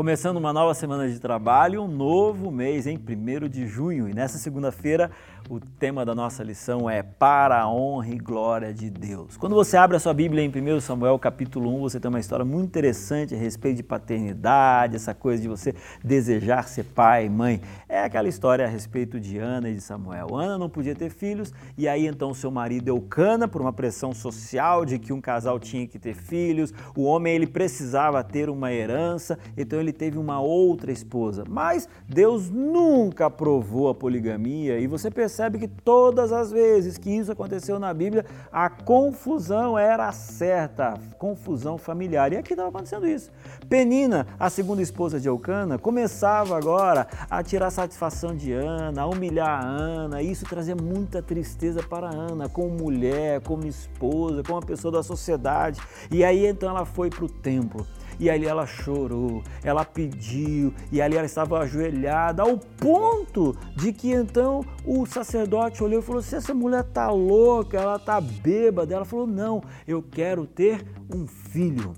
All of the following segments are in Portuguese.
Começando uma nova semana de trabalho, um novo mês em 1 de junho. E nessa segunda-feira, o tema da nossa lição é Para a honra e glória de Deus. Quando você abre a sua Bíblia em 1 Samuel capítulo 1, você tem uma história muito interessante a respeito de paternidade, essa coisa de você desejar ser pai mãe. É aquela história a respeito de Ana e de Samuel. Ana não podia ter filhos e aí então seu marido Eucana, por uma pressão social de que um casal tinha que ter filhos, o homem ele precisava ter uma herança, então ele teve uma outra esposa. Mas Deus nunca aprovou a poligamia e você percebe que todas as vezes que isso aconteceu na Bíblia, a confusão era certa, confusão familiar. E aqui estava acontecendo isso. Penina, a segunda esposa de Eucana, começava agora a tirar satisfação de Ana, a humilhar a Ana. E isso trazia muita tristeza para Ana, como mulher, como esposa, como uma pessoa da sociedade. E aí então ela foi para o templo. E ali ela chorou, ela pediu, e ali ela estava ajoelhada, ao ponto de que então o sacerdote olhou e falou: se essa mulher tá louca, ela tá bêbada. Ela falou: não, eu quero ter um filho.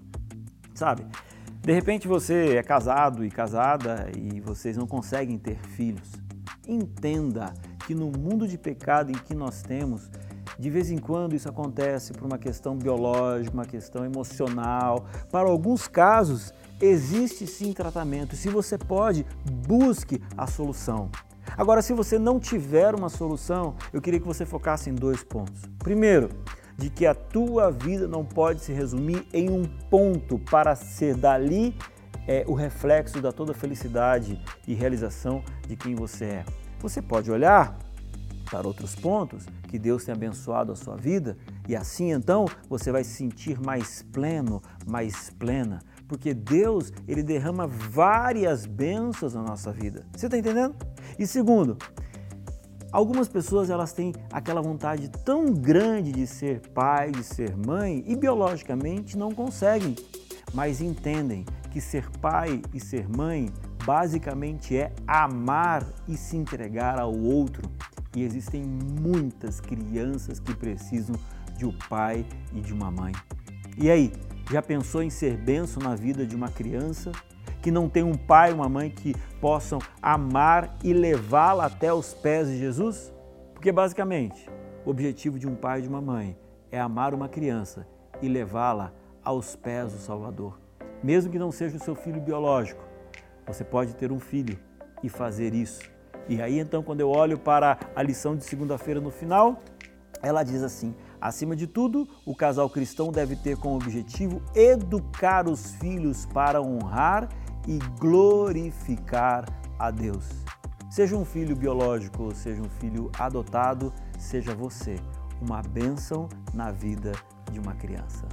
Sabe? De repente você é casado e casada e vocês não conseguem ter filhos. Entenda que no mundo de pecado em que nós temos, de vez em quando isso acontece por uma questão biológica, uma questão emocional. Para alguns casos, existe sim tratamento. Se você pode, busque a solução. Agora, se você não tiver uma solução, eu queria que você focasse em dois pontos. Primeiro, de que a tua vida não pode se resumir em um ponto para ser dali é, o reflexo da toda felicidade e realização de quem você é. Você pode olhar para outros pontos que Deus tem abençoado a sua vida e assim então você vai se sentir mais pleno, mais plena, porque Deus ele derrama várias bênçãos na nossa vida. Você está entendendo? E segundo, algumas pessoas elas têm aquela vontade tão grande de ser pai, de ser mãe e biologicamente não conseguem, mas entendem que ser pai e ser mãe basicamente é amar e se entregar ao outro e existem muitas crianças que precisam de um pai e de uma mãe. E aí, já pensou em ser benção na vida de uma criança que não tem um pai e uma mãe que possam amar e levá-la até os pés de Jesus? Porque basicamente, o objetivo de um pai e de uma mãe é amar uma criança e levá-la aos pés do Salvador. Mesmo que não seja o seu filho biológico, você pode ter um filho e fazer isso e aí então, quando eu olho para a lição de segunda-feira no final, ela diz assim: acima de tudo, o casal cristão deve ter como objetivo educar os filhos para honrar e glorificar a Deus. Seja um filho biológico ou seja um filho adotado, seja você uma bênção na vida de uma criança.